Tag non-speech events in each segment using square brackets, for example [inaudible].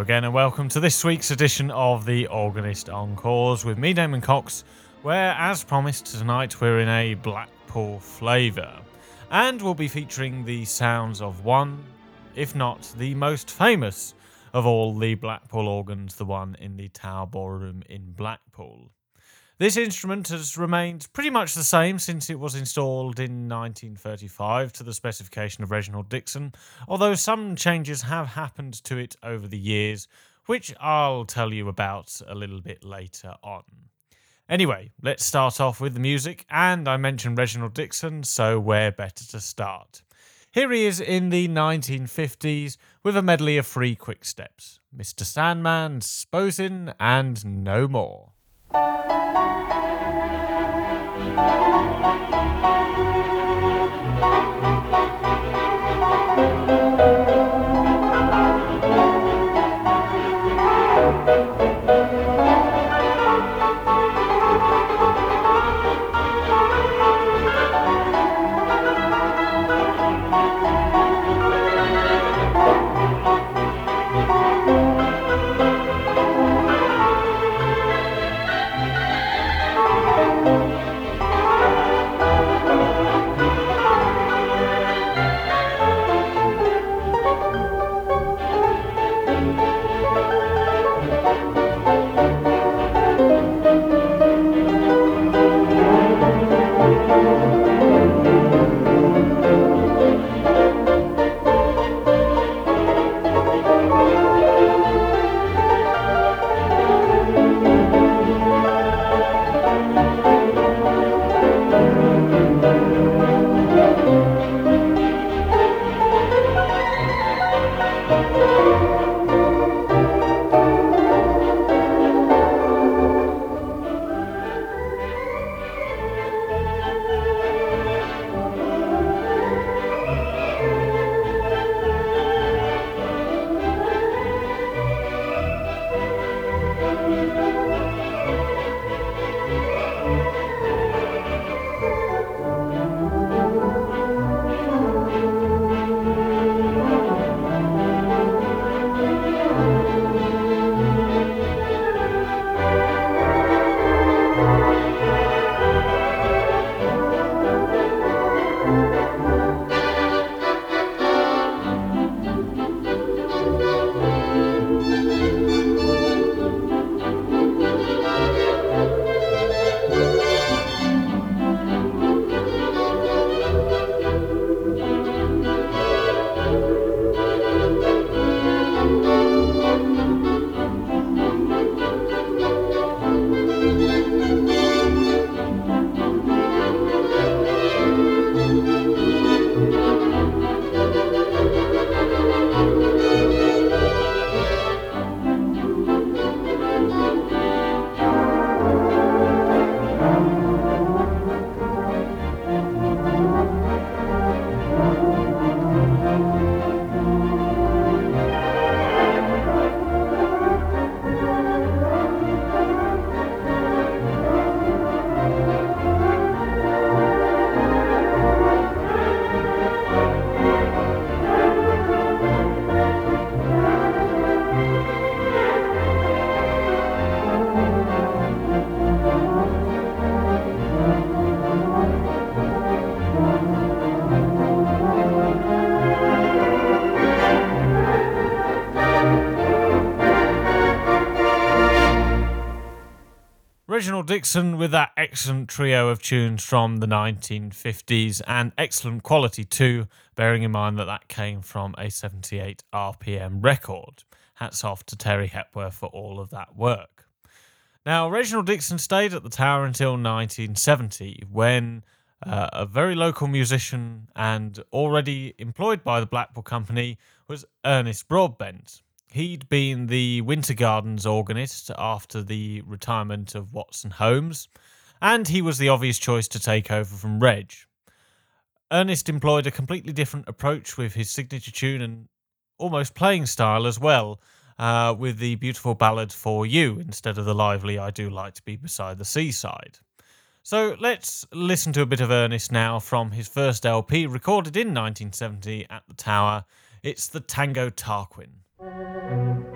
Again, and welcome to this week's edition of the Organist Encores with me, Damon Cox, where, as promised, tonight we're in a Blackpool flavour. And we'll be featuring the sounds of one, if not the most famous of all the Blackpool organs, the one in the Tower Ballroom in Blackpool. This instrument has remained pretty much the same since it was installed in 1935 to the specification of Reginald Dixon, although some changes have happened to it over the years, which I'll tell you about a little bit later on. Anyway, let's start off with the music, and I mentioned Reginald Dixon, so where better to start? Here he is in the 1950s with a medley of three quick steps Mr. Sandman, Sposin, and no more. Thank you. Reginald Dixon with that excellent trio of tunes from the 1950s and excellent quality too, bearing in mind that that came from a 78 RPM record. Hats off to Terry Hepworth for all of that work. Now, Reginald Dixon stayed at the Tower until 1970 when uh, a very local musician and already employed by the Blackpool Company was Ernest Broadbent. He'd been the Winter Gardens organist after the retirement of Watson Holmes, and he was the obvious choice to take over from Reg. Ernest employed a completely different approach with his signature tune and almost playing style as well, uh, with the beautiful ballad For You instead of the lively I Do Like to Be Beside the Seaside. So let's listen to a bit of Ernest now from his first LP recorded in 1970 at the Tower. It's the Tango Tarquin. Música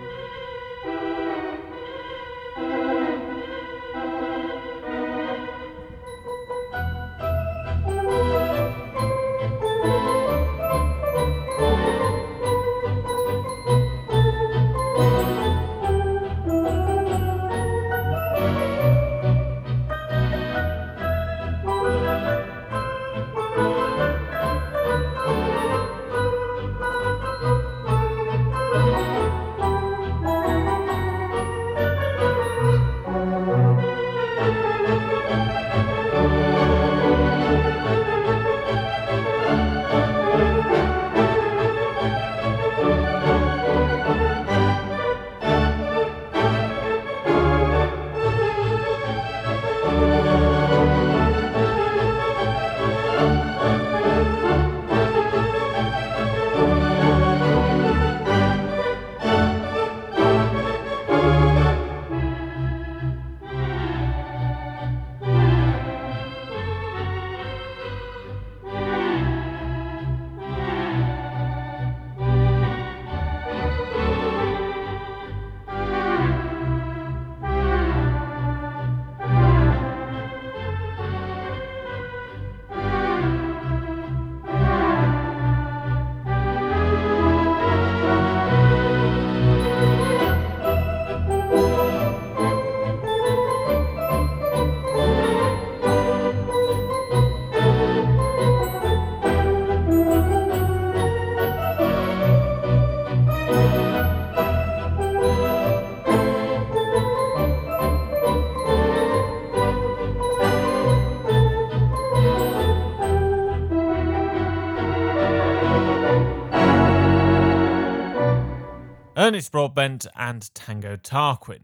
Ernest Broadbent, and Tango Tarquin.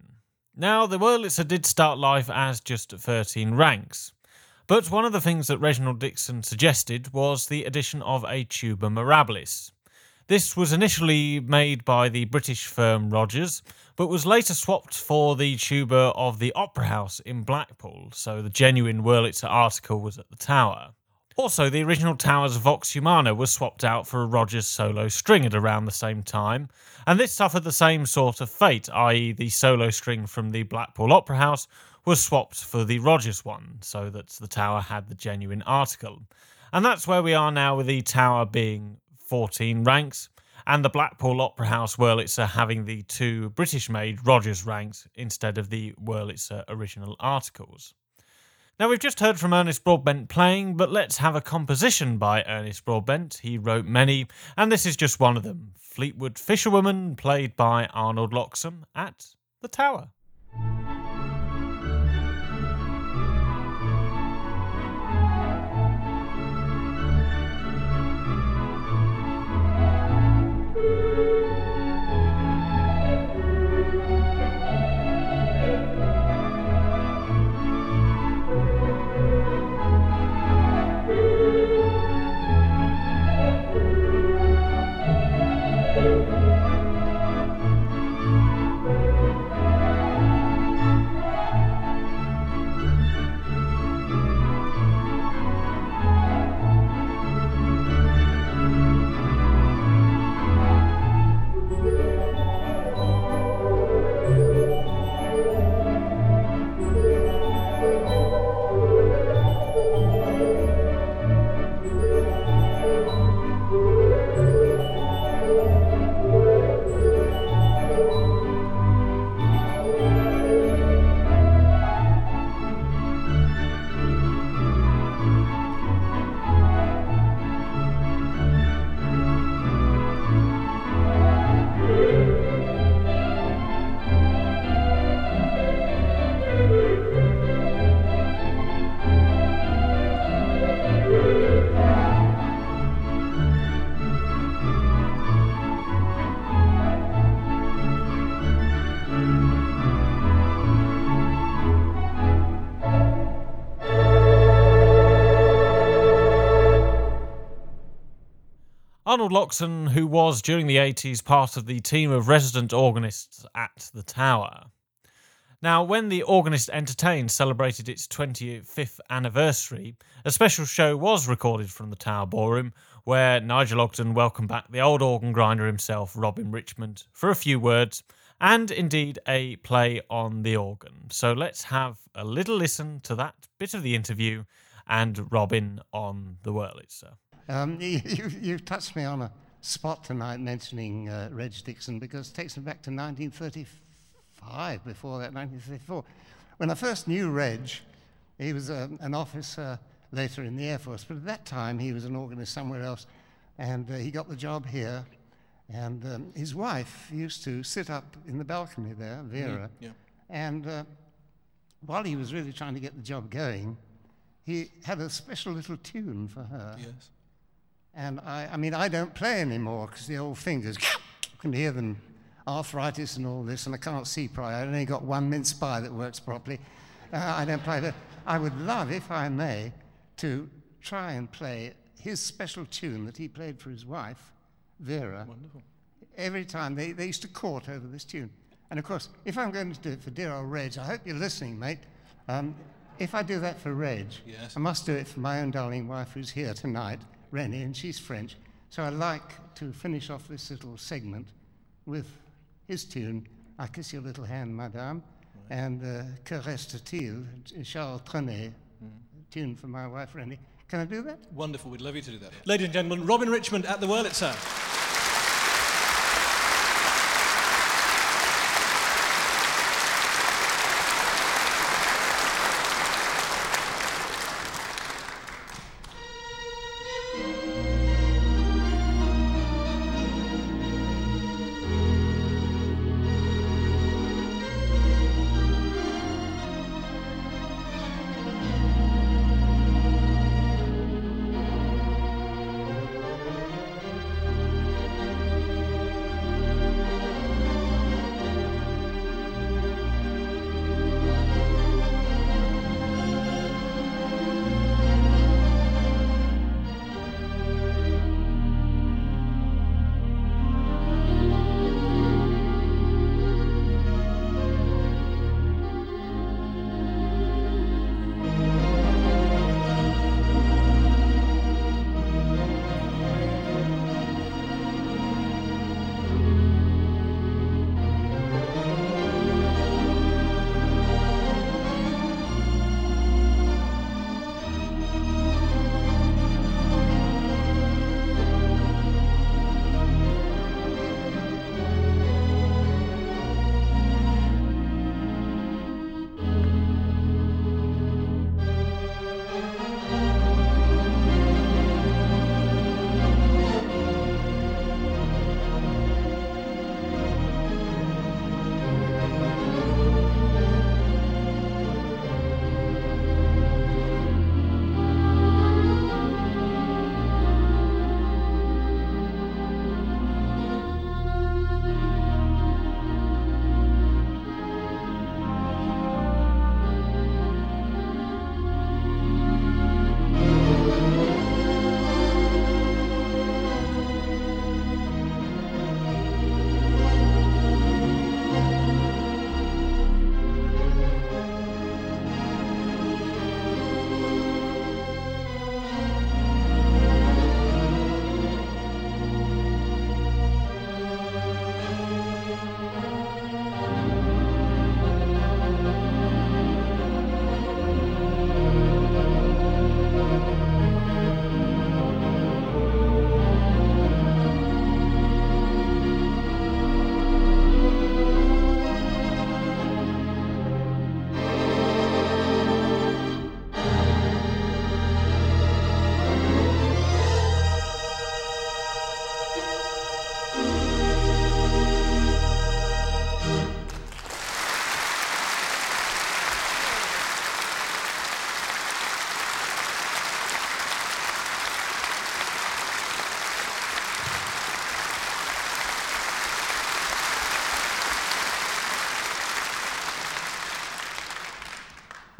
Now, the Wurlitzer did start life as just 13 ranks. But one of the things that Reginald Dixon suggested was the addition of a tuba mirabilis. This was initially made by the British firm Rogers, but was later swapped for the tuba of the Opera House in Blackpool, so the genuine Wurlitzer article was at the tower. Also, the original tower's Vox Humana was swapped out for a Rogers solo string at around the same time, and this suffered the same sort of fate, i.e., the solo string from the Blackpool Opera House was swapped for the Rogers one, so that the tower had the genuine article. And that's where we are now with the tower being 14 ranks, and the Blackpool Opera House Wurlitzer having the two British made Rogers ranks instead of the Wurlitzer original articles. Now, we've just heard from Ernest Broadbent playing, but let's have a composition by Ernest Broadbent. He wrote many, and this is just one of them Fleetwood Fisherwoman, played by Arnold Loxam at the Tower. Arnold Loxam, who was during the 80s part of the team of resident organists at the Tower. Now, when the Organist Entertains celebrated its 25th anniversary, a special show was recorded from the Tower Ballroom where Nigel Ogden welcomed back the old organ grinder himself, Robin Richmond, for a few words and indeed a play on the organ. So let's have a little listen to that bit of the interview and Robin on the Wurlitzer. Um, [laughs] you, you've touched me on a spot tonight mentioning uh, Reg Dixon because it takes me back to 1935, before that, 1934. When I first knew Reg, he was um, an officer later in the Air Force, but at that time he was an organist somewhere else, and uh, he got the job here. And um, his wife used to sit up in the balcony there, Vera, yeah. and uh, while he was really trying to get the job going, he had a special little tune for her. Yes. And I, I mean, I don't play anymore because the old fingers [sniffs] can hear them, arthritis and all this, and I can't see properly. I've only got one mince pie that works properly. Uh, I don't play, but I would love, if I may, to try and play his special tune that he played for his wife, Vera. Wonderful. Every time they, they used to court over this tune. And of course, if I'm going to do it for dear old Reg, I hope you're listening, mate. Um, if I do that for Reg, Yes. I must do it for my own darling wife who's here tonight, Rennie, and she's French. So I'd like to finish off this little segment with his tune, I Kiss Your Little Hand, Madame, and uh, Que Reste-t-il, Charles Trenet, tune for my wife, Rennie. Can I do that? Wonderful. We'd love you to do that. Ladies and gentlemen, Robin Richmond at the Wurlitzer.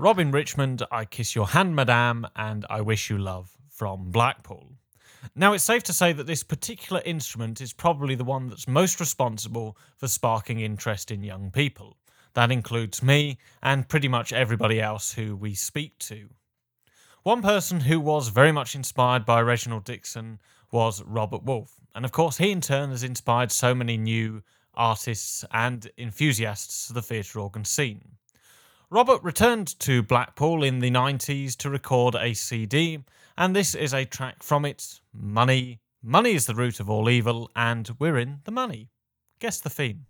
Robin Richmond, I Kiss Your Hand, Madame, and I Wish You Love from Blackpool. Now, it's safe to say that this particular instrument is probably the one that's most responsible for sparking interest in young people. That includes me and pretty much everybody else who we speak to. One person who was very much inspired by Reginald Dixon was Robert Wolfe, and of course, he in turn has inspired so many new artists and enthusiasts to the theatre organ scene. Robert returned to Blackpool in the 90s to record a CD, and this is a track from it Money. Money is the root of all evil, and we're in the money. Guess the theme.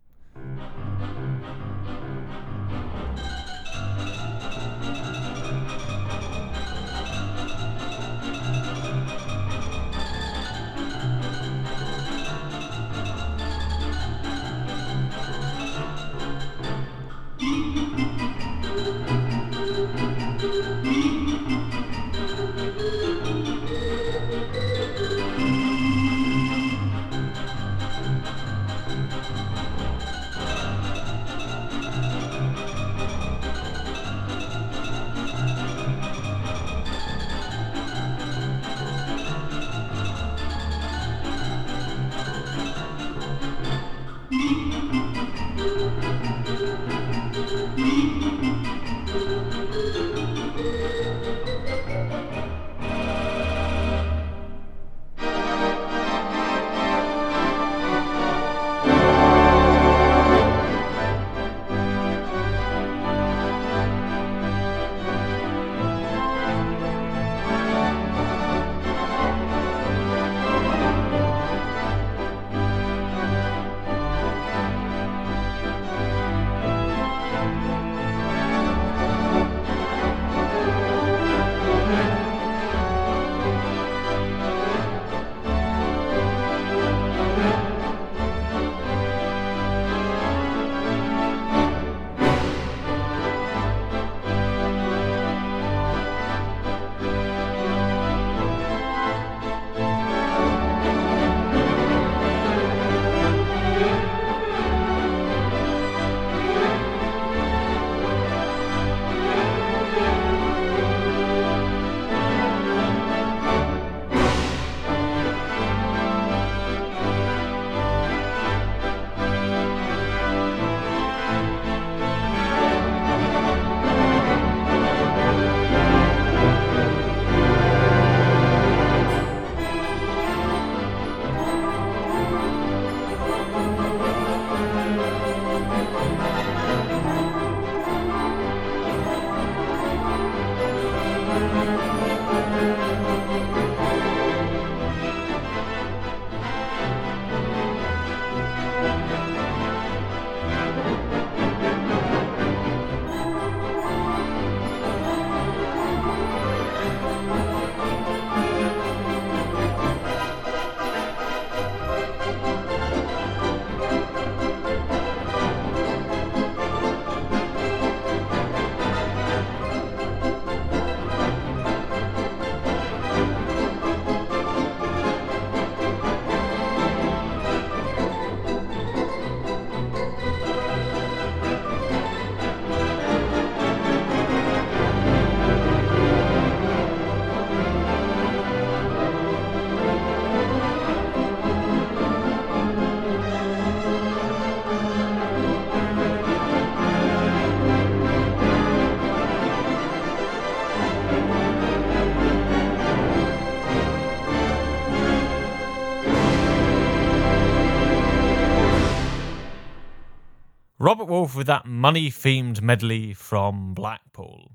Wolfe with that money themed medley from Blackpool.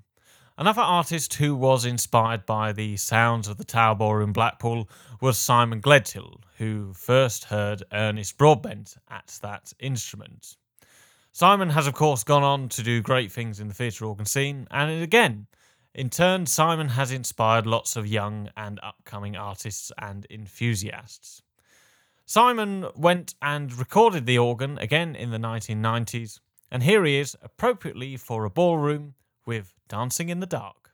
Another artist who was inspired by the sounds of the Tower Ballroom Blackpool was Simon Gledhill, who first heard Ernest Broadbent at that instrument. Simon has, of course, gone on to do great things in the theatre organ scene, and again, in turn, Simon has inspired lots of young and upcoming artists and enthusiasts. Simon went and recorded the organ again in the 1990s, and here he is, appropriately for a ballroom, with Dancing in the Dark.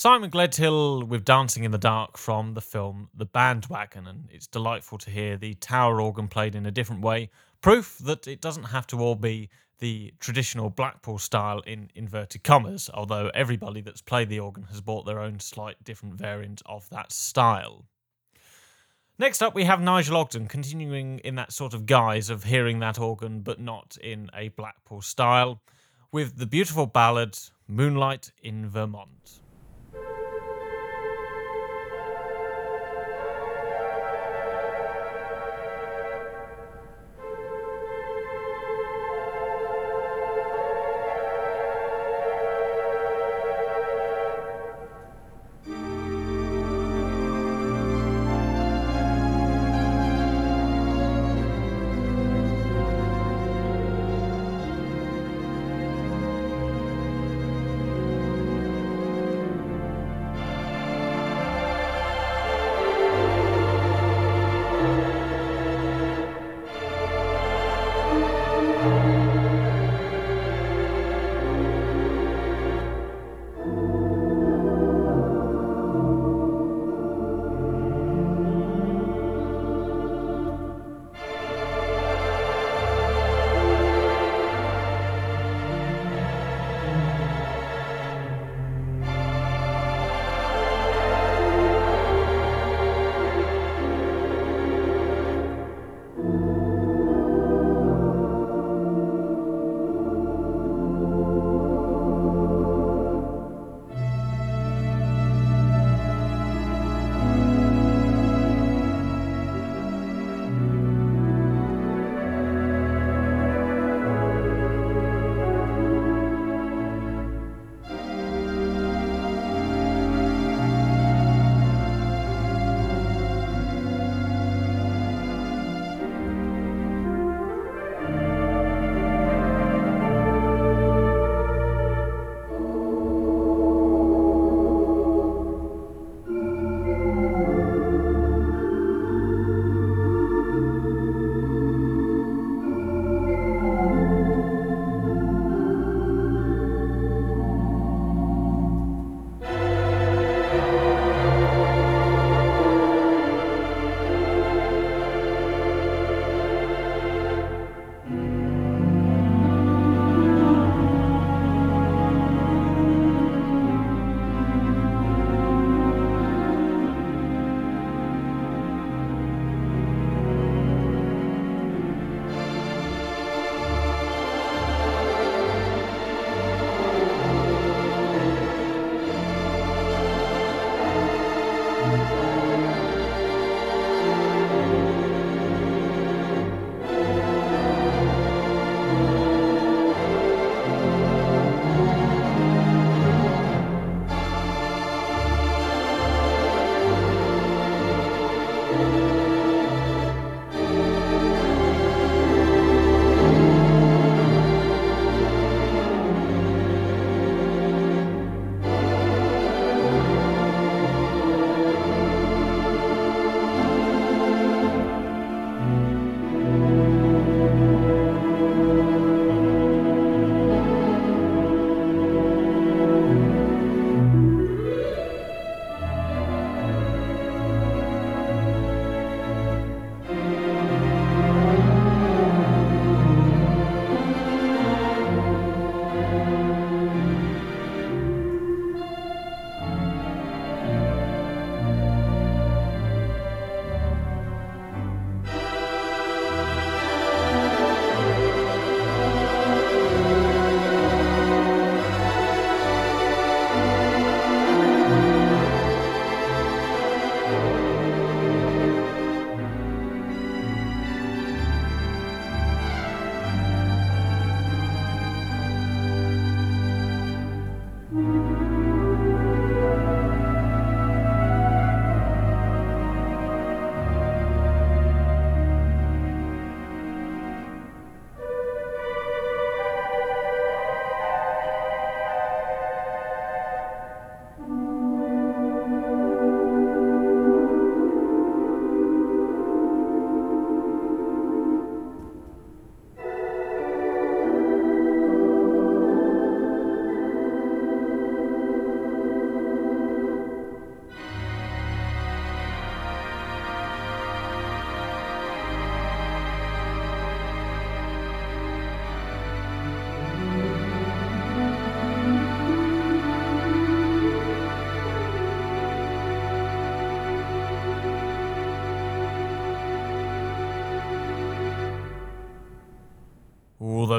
Simon Gledhill with Dancing in the Dark from the film The Bandwagon, and it's delightful to hear the tower organ played in a different way. Proof that it doesn't have to all be the traditional Blackpool style in inverted commas, although everybody that's played the organ has bought their own slight different variant of that style. Next up, we have Nigel Ogden continuing in that sort of guise of hearing that organ but not in a Blackpool style, with the beautiful ballad Moonlight in Vermont.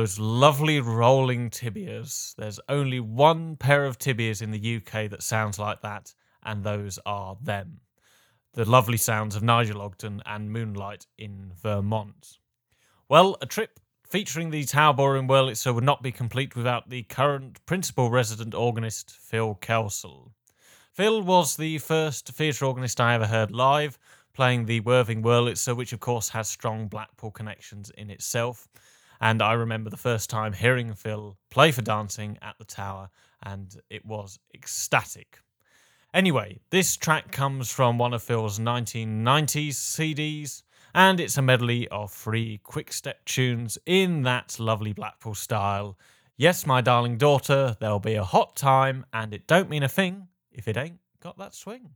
Those lovely rolling tibias. There's only one pair of tibias in the UK that sounds like that, and those are them. The lovely sounds of Nigel Ogden and Moonlight in Vermont. Well, a trip featuring the Tower Ballroom Wurlitzer would not be complete without the current principal resident organist, Phil Kelsall. Phil was the first theatre organist I ever heard live, playing the Worthing Wurlitzer, which of course has strong Blackpool connections in itself. And I remember the first time hearing Phil play for dancing at the Tower, and it was ecstatic. Anyway, this track comes from one of Phil's 1990s CDs, and it's a medley of three quick step tunes in that lovely Blackpool style. Yes, my darling daughter, there'll be a hot time, and it don't mean a thing if it ain't got that swing.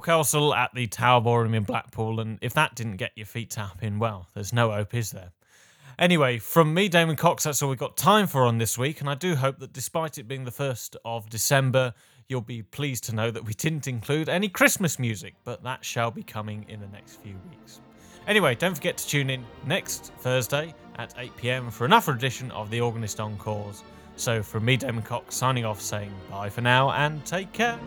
Kelsall at the Tower Ballroom in Blackpool, and if that didn't get your feet tapping, well, there's no hope, is there? Anyway, from me, Damon Cox, that's all we've got time for on this week, and I do hope that despite it being the 1st of December, you'll be pleased to know that we didn't include any Christmas music, but that shall be coming in the next few weeks. Anyway, don't forget to tune in next Thursday at 8 pm for another edition of the Organist Encores. So, from me, Damon Cox, signing off saying bye for now and take care.